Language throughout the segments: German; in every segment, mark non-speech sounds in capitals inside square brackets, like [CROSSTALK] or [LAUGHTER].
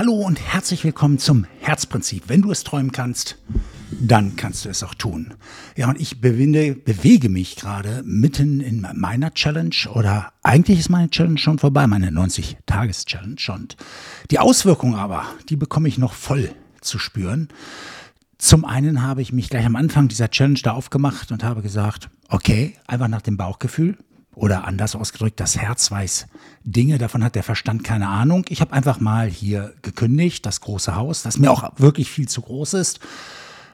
Hallo und herzlich willkommen zum Herzprinzip. Wenn du es träumen kannst, dann kannst du es auch tun. Ja, und ich bewinde, bewege mich gerade mitten in meiner Challenge oder eigentlich ist meine Challenge schon vorbei, meine 90-Tages-Challenge. Und die Auswirkungen aber, die bekomme ich noch voll zu spüren. Zum einen habe ich mich gleich am Anfang dieser Challenge da aufgemacht und habe gesagt, okay, einfach nach dem Bauchgefühl, oder anders ausgedrückt, das Herz weiß Dinge, davon hat der Verstand keine Ahnung. Ich habe einfach mal hier gekündigt, das große Haus, das mir auch wirklich viel zu groß ist.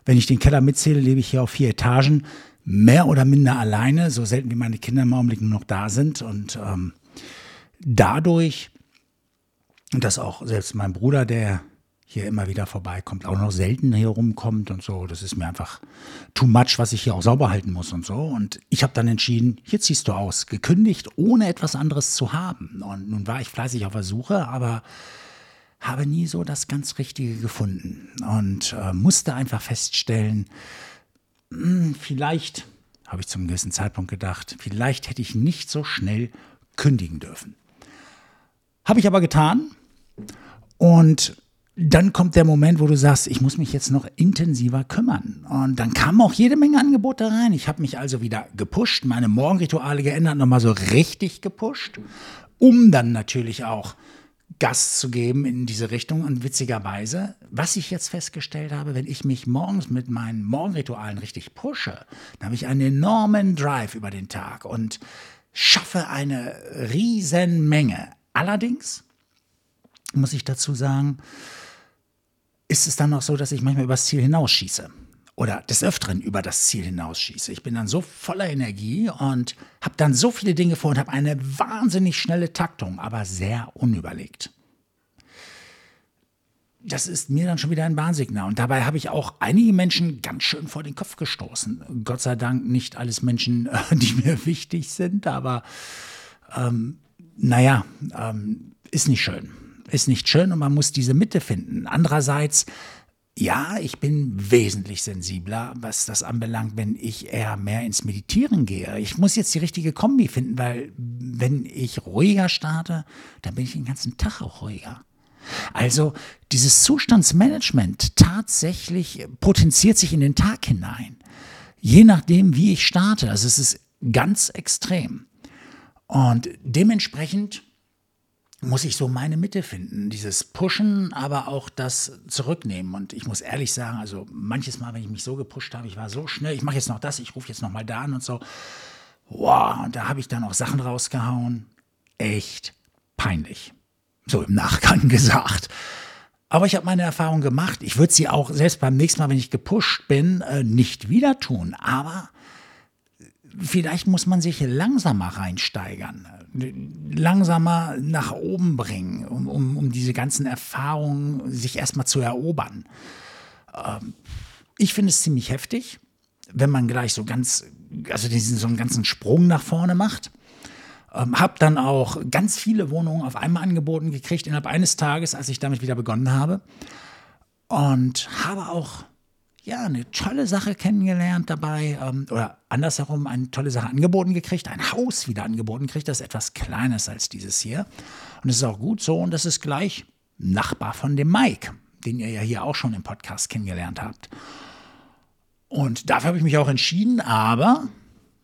Wenn ich den Keller mitzähle, lebe ich hier auf vier Etagen, mehr oder minder alleine, so selten wie meine Kinder im Augenblick nur noch da sind. Und ähm, dadurch, dass auch selbst mein Bruder, der hier immer wieder vorbeikommt, auch noch selten hier rumkommt und so. Das ist mir einfach too much, was ich hier auch sauber halten muss und so. Und ich habe dann entschieden, hier ziehst du aus, gekündigt, ohne etwas anderes zu haben. Und nun war ich fleißig auf der Suche, aber habe nie so das ganz Richtige gefunden und äh, musste einfach feststellen, mh, hm, vielleicht, habe ich zum gewissen Zeitpunkt gedacht, vielleicht hätte ich nicht so schnell kündigen dürfen. Habe ich aber getan und dann kommt der Moment, wo du sagst, ich muss mich jetzt noch intensiver kümmern. Und dann kamen auch jede Menge Angebote rein. Ich habe mich also wieder gepusht, meine Morgenrituale geändert, nochmal so richtig gepusht, um dann natürlich auch Gas zu geben in diese Richtung. Und witzigerweise, was ich jetzt festgestellt habe, wenn ich mich morgens mit meinen Morgenritualen richtig pushe, dann habe ich einen enormen Drive über den Tag und schaffe eine riesen Menge. Allerdings muss ich dazu sagen, ist es dann noch so, dass ich manchmal übers Ziel hinausschieße oder des Öfteren über das Ziel hinausschieße. Ich bin dann so voller Energie und habe dann so viele Dinge vor und habe eine wahnsinnig schnelle Taktung, aber sehr unüberlegt. Das ist mir dann schon wieder ein Warnsignal. Und dabei habe ich auch einige Menschen ganz schön vor den Kopf gestoßen. Gott sei Dank nicht alles Menschen, [LAUGHS] die mir wichtig sind, aber ähm, naja, ähm, ist nicht schön ist nicht schön und man muss diese Mitte finden. Andererseits, ja, ich bin wesentlich sensibler, was das anbelangt, wenn ich eher mehr ins Meditieren gehe. Ich muss jetzt die richtige Kombi finden, weil wenn ich ruhiger starte, dann bin ich den ganzen Tag auch ruhiger. Also dieses Zustandsmanagement tatsächlich potenziert sich in den Tag hinein. Je nachdem, wie ich starte. Also es ist ganz extrem. Und dementsprechend muss ich so meine Mitte finden. Dieses Pushen, aber auch das Zurücknehmen. Und ich muss ehrlich sagen, also manches Mal, wenn ich mich so gepusht habe, ich war so schnell, ich mache jetzt noch das, ich rufe jetzt noch mal da an und so. Wow, und da habe ich dann auch Sachen rausgehauen. Echt peinlich. So im Nachgang [LAUGHS] gesagt. Aber ich habe meine Erfahrung gemacht. Ich würde sie auch selbst beim nächsten Mal, wenn ich gepusht bin, äh, nicht wieder tun. Aber vielleicht muss man sich langsamer reinsteigern langsamer nach oben bringen, um, um, um diese ganzen Erfahrungen sich erstmal zu erobern. Ähm, ich finde es ziemlich heftig, wenn man gleich so ganz, also diesen so einen ganzen Sprung nach vorne macht. Ähm, habe dann auch ganz viele Wohnungen auf einmal angeboten gekriegt innerhalb eines Tages, als ich damit wieder begonnen habe. Und habe auch ja, eine tolle Sache kennengelernt dabei ähm, oder andersherum eine tolle Sache angeboten gekriegt, ein Haus wieder angeboten gekriegt, das ist etwas kleines als dieses hier. Und es ist auch gut so und das ist gleich Nachbar von dem Mike, den ihr ja hier auch schon im Podcast kennengelernt habt. Und dafür habe ich mich auch entschieden, aber,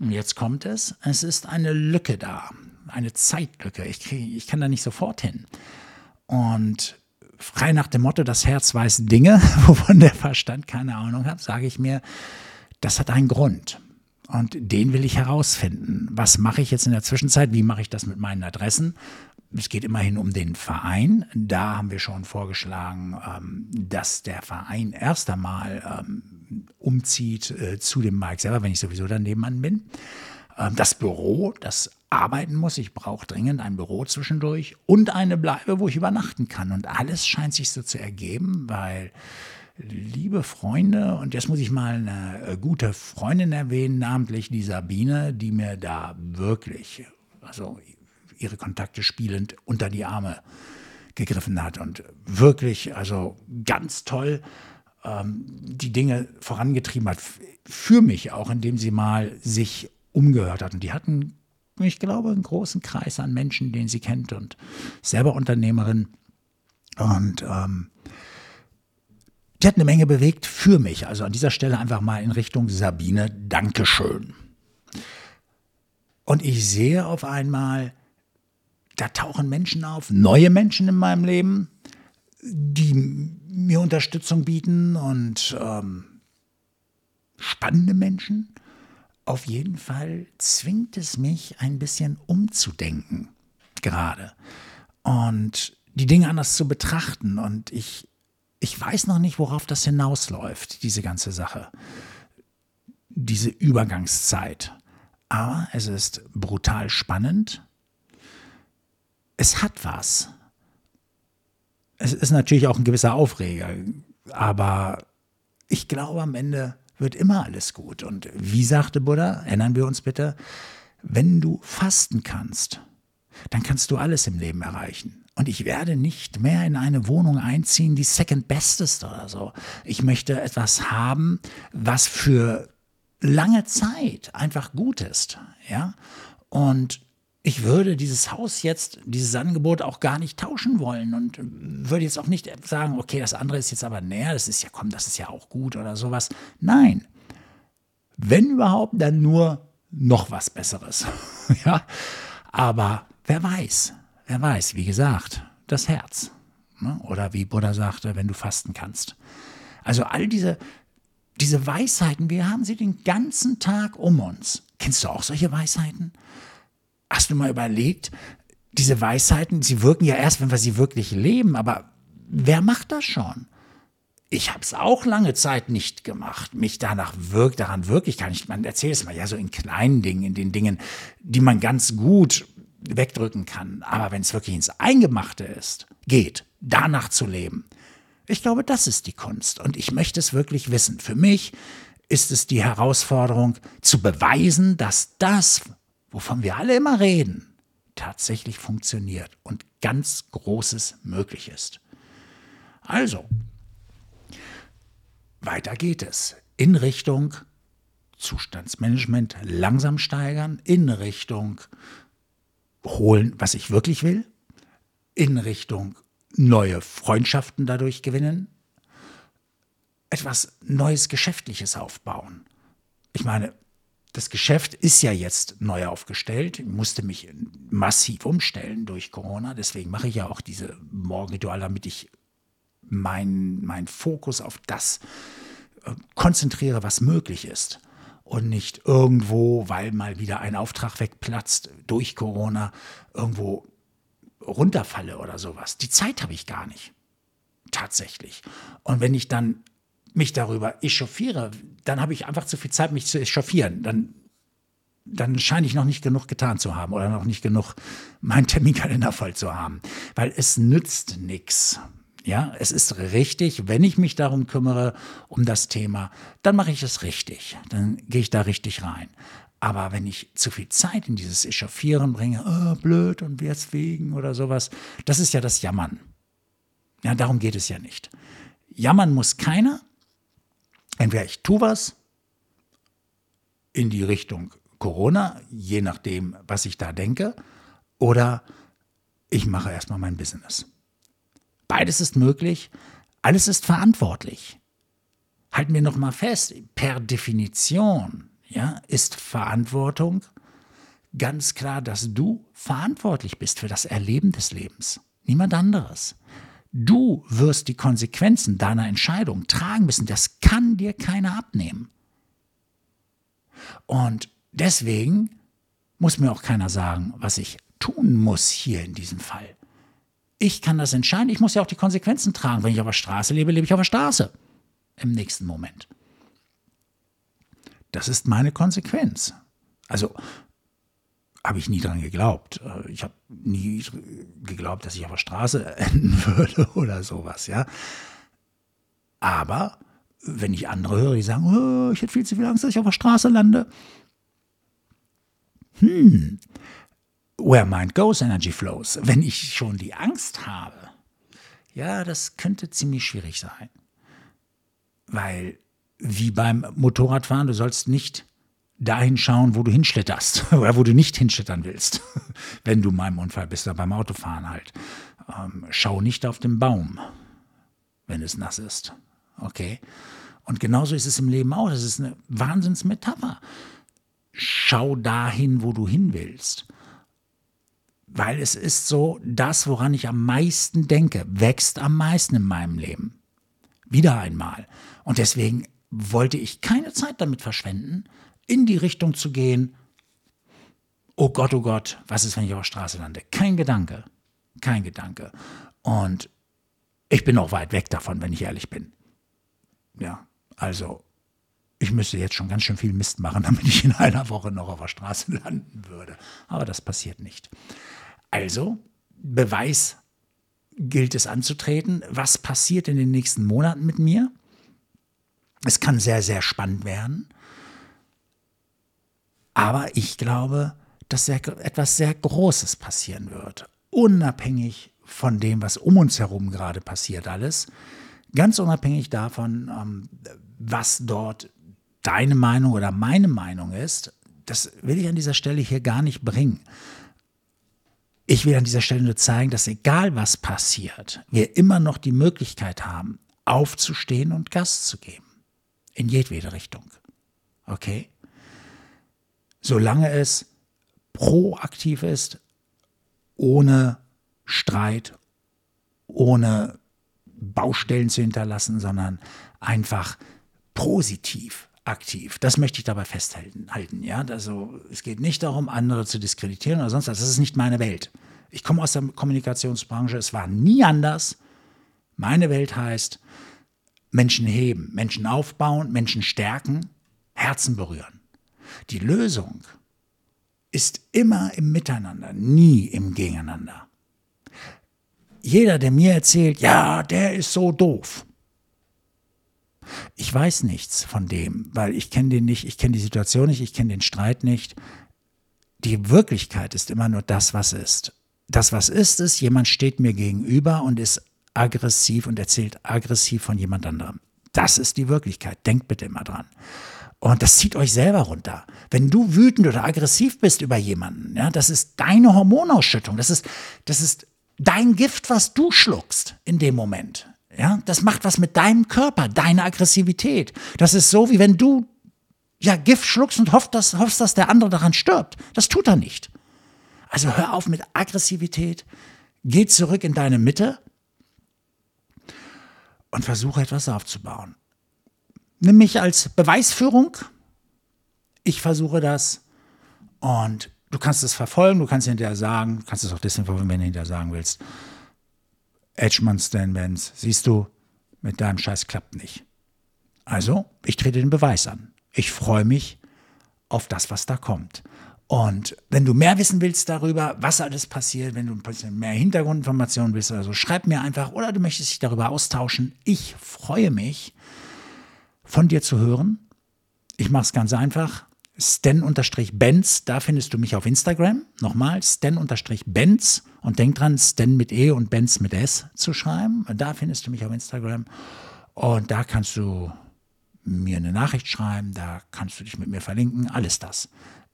jetzt kommt es, es ist eine Lücke da, eine Zeitlücke. Ich, krieg, ich kann da nicht sofort hin. Und frei nach dem Motto, das Herz weiß Dinge, [LAUGHS] wovon der Verstand keine Ahnung hat, sage ich mir, das hat einen Grund. Und den will ich herausfinden. Was mache ich jetzt in der Zwischenzeit? Wie mache ich das mit meinen Adressen? Es geht immerhin um den Verein. Da haben wir schon vorgeschlagen, ähm, dass der Verein erst einmal ähm, umzieht äh, zu dem Mike selber, wenn ich sowieso dann nebenan bin. Ähm, das Büro, das arbeiten muss. Ich brauche dringend ein Büro zwischendurch und eine Bleibe, wo ich übernachten kann. Und alles scheint sich so zu ergeben, weil liebe Freunde, und jetzt muss ich mal eine äh, gute Freundin erwähnen, namentlich die Sabine, die mir da wirklich, also ihre Kontakte spielend unter die Arme gegriffen hat und wirklich, also ganz toll ähm, die Dinge vorangetrieben hat. Für mich auch, indem sie mal sich umgehört hat. Und die hatten ich glaube, einen großen Kreis an Menschen, den sie kennt und selber Unternehmerin. Und ähm, die hat eine Menge bewegt für mich. Also an dieser Stelle einfach mal in Richtung Sabine, Dankeschön. Und ich sehe auf einmal, da tauchen Menschen auf, neue Menschen in meinem Leben, die mir Unterstützung bieten und ähm, spannende Menschen. Auf jeden Fall zwingt es mich ein bisschen umzudenken gerade und die Dinge anders zu betrachten. Und ich, ich weiß noch nicht, worauf das hinausläuft, diese ganze Sache, diese Übergangszeit. Aber es ist brutal spannend. Es hat was. Es ist natürlich auch ein gewisser Aufreger, aber ich glaube, am Ende wird immer alles gut. Und wie sagte Buddha, erinnern wir uns bitte, wenn du fasten kannst, dann kannst du alles im Leben erreichen. Und ich werde nicht mehr in eine Wohnung einziehen, die second best ist oder so. Ich möchte etwas haben, was für lange Zeit einfach gut ist. Ja? Und ich würde dieses Haus jetzt, dieses Angebot auch gar nicht tauschen wollen und würde jetzt auch nicht sagen, okay, das andere ist jetzt aber näher, das ist ja, komm, das ist ja auch gut oder sowas. Nein. Wenn überhaupt, dann nur noch was Besseres. [LAUGHS] ja. Aber wer weiß, wer weiß, wie gesagt, das Herz. Ne? Oder wie Buddha sagte, wenn du fasten kannst. Also all diese, diese Weisheiten, wir haben sie den ganzen Tag um uns. Kennst du auch solche Weisheiten? Hast du mal überlegt, diese Weisheiten, sie wirken ja erst, wenn wir sie wirklich leben, aber wer macht das schon? Ich habe es auch lange Zeit nicht gemacht, mich danach wirkt, daran wirklich gar nicht. Man erzählt es mal ja so in kleinen Dingen, in den Dingen, die man ganz gut wegdrücken kann. Aber wenn es wirklich ins Eingemachte ist, geht, danach zu leben, ich glaube, das ist die Kunst. Und ich möchte es wirklich wissen. Für mich ist es die Herausforderung zu beweisen, dass das, wovon wir alle immer reden, tatsächlich funktioniert und ganz Großes möglich ist. Also, weiter geht es in Richtung Zustandsmanagement langsam steigern, in Richtung holen, was ich wirklich will, in Richtung neue Freundschaften dadurch gewinnen, etwas Neues Geschäftliches aufbauen. Ich meine, das Geschäft ist ja jetzt neu aufgestellt, ich musste mich massiv umstellen durch Corona, deswegen mache ich ja auch diese Morgenritual, damit ich meinen mein Fokus auf das äh, konzentriere, was möglich ist und nicht irgendwo, weil mal wieder ein Auftrag wegplatzt durch Corona, irgendwo runterfalle oder sowas. Die Zeit habe ich gar nicht. Tatsächlich. Und wenn ich dann mich darüber echauffiere, dann habe ich einfach zu viel Zeit, mich zu echauffieren. Dann, dann scheine ich noch nicht genug getan zu haben oder noch nicht genug meinen Terminkalender voll zu haben. Weil es nützt nichts. Ja, es ist richtig, wenn ich mich darum kümmere, um das Thema, dann mache ich es richtig. Dann gehe ich da richtig rein. Aber wenn ich zu viel Zeit in dieses Echauffieren bringe, oh, blöd und jetzt wegen oder sowas, das ist ja das Jammern. Ja, darum geht es ja nicht. Jammern muss keiner. Entweder ich tue was in die Richtung Corona, je nachdem, was ich da denke, oder ich mache erstmal mein Business. Beides ist möglich, alles ist verantwortlich. Halten wir noch mal fest, per Definition ja, ist Verantwortung ganz klar, dass du verantwortlich bist für das Erleben des Lebens. Niemand anderes. Du wirst die Konsequenzen deiner Entscheidung tragen müssen. Das kann dir keiner abnehmen. Und deswegen muss mir auch keiner sagen, was ich tun muss hier in diesem Fall. Ich kann das entscheiden. Ich muss ja auch die Konsequenzen tragen. Wenn ich auf der Straße lebe, lebe ich auf der Straße. Im nächsten Moment. Das ist meine Konsequenz. Also habe ich nie dran geglaubt. Äh, ich habe nie geglaubt, dass ich auf der Straße [LAUGHS] enden würde oder sowas, ja. Aber wenn ich andere höre, die sagen, oh, ich hätte viel zu viel Angst, dass ich auf der Straße lande. Hm, where mind goes, energy flows. Wenn ich schon die Angst habe, ja, das könnte ziemlich schwierig sein. Weil wie beim Motorradfahren, du sollst nicht dahin schauen, wo du hinschlitterst [LAUGHS] oder wo du nicht hinschlittern willst, [LAUGHS] wenn du mal im Unfall bist oder beim Autofahren halt. ähm, schau nicht auf den Baum, wenn es nass ist. Okay? Und genauso ist es im Leben auch. Das ist eine Wahnsinnsmetapher. Schau dahin, wo du hin willst. Weil es ist so, das, woran ich am meisten denke, wächst am meisten in meinem Leben. Wieder einmal. Und deswegen wollte ich keine Zeit damit verschwenden, in die Richtung zu gehen, oh Gott, oh Gott, was ist, wenn ich auf der Straße lande? Kein Gedanke. Kein Gedanke. Und ich bin auch weit weg davon, wenn ich ehrlich bin. Ja, also ich müsste jetzt schon ganz schön viel Mist machen, [LAUGHS] damit ich in einer Woche noch auf der Straße landen würde. Aber das passiert nicht. Also, Beweis gilt es anzutreten. Was passiert in den nächsten Monaten mit mir? Es kann sehr, sehr spannend werden. Aber ich glaube, dass sehr, etwas sehr Großes passieren wird. Unabhängig von dem, was um uns herum gerade passiert, alles. Ganz unabhängig davon, ähm, was dort deine Meinung oder meine Meinung ist, das will ich an dieser Stelle hier gar nicht bringen. Ich will an dieser Stelle nur zeigen, dass egal was passiert, wir immer noch die Möglichkeit haben, aufzustehen und Gas zu geben. In jedwede Richtung. Okay? Solange es proaktiv ist, ohne Streit, ohne Baustellen zu hinterlassen, sondern einfach positiv aktiv. Das möchte ich dabei festhalten. Halten, ja? Also es geht nicht darum, andere zu diskreditieren oder sonst was. Das ist nicht meine Welt. Ich komme aus der Kommunikationsbranche. Es war nie anders. Meine Welt heißt Menschen heben, Menschen aufbauen, Menschen stärken, Herzen berühren. Die Lösung ist immer im Miteinander, nie im Gegeneinander. Jeder, der mir erzählt, ja, der ist so doof, ich weiß nichts von dem, weil ich kenne den nicht, ich kenne die Situation nicht, ich kenne den Streit nicht. Die Wirklichkeit ist immer nur das, was ist. Das, was ist, ist, jemand steht mir gegenüber und ist aggressiv und erzählt aggressiv von jemand anderem. Das ist die Wirklichkeit. Denkt bitte immer dran. Und das zieht euch selber runter. Wenn du wütend oder aggressiv bist über jemanden, ja, das ist deine Hormonausschüttung. Das ist, das ist dein Gift, was du schluckst in dem Moment. Ja, das macht was mit deinem Körper, deine Aggressivität. Das ist so, wie wenn du ja Gift schluckst und hoffst, dass, hoffst, dass der andere daran stirbt. Das tut er nicht. Also hör auf mit Aggressivität, geh zurück in deine Mitte und versuche etwas aufzubauen. Nimm mich als Beweisführung. Ich versuche das und du kannst es verfolgen, du kannst hinterher sagen, du kannst es auch desinformieren, wenn du hinterher sagen willst. Edgeman Stan Vance, siehst du, mit deinem Scheiß klappt nicht. Also, ich trete den Beweis an. Ich freue mich auf das, was da kommt. Und wenn du mehr wissen willst darüber, was alles passiert, wenn du ein bisschen mehr Hintergrundinformationen willst oder so, schreib mir einfach oder du möchtest dich darüber austauschen. Ich freue mich, von dir zu hören. Ich mache es ganz einfach. Stan-Benz, da findest du mich auf Instagram. Nochmal, Stan-Benz und denk dran, Stan mit E und Benz mit S zu schreiben. Da findest du mich auf Instagram und da kannst du mir eine Nachricht schreiben, da kannst du dich mit mir verlinken, alles das.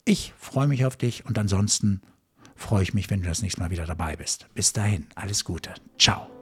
Ich freue mich auf dich und ansonsten freue ich mich, wenn du das nächste Mal wieder dabei bist. Bis dahin, alles Gute. Ciao.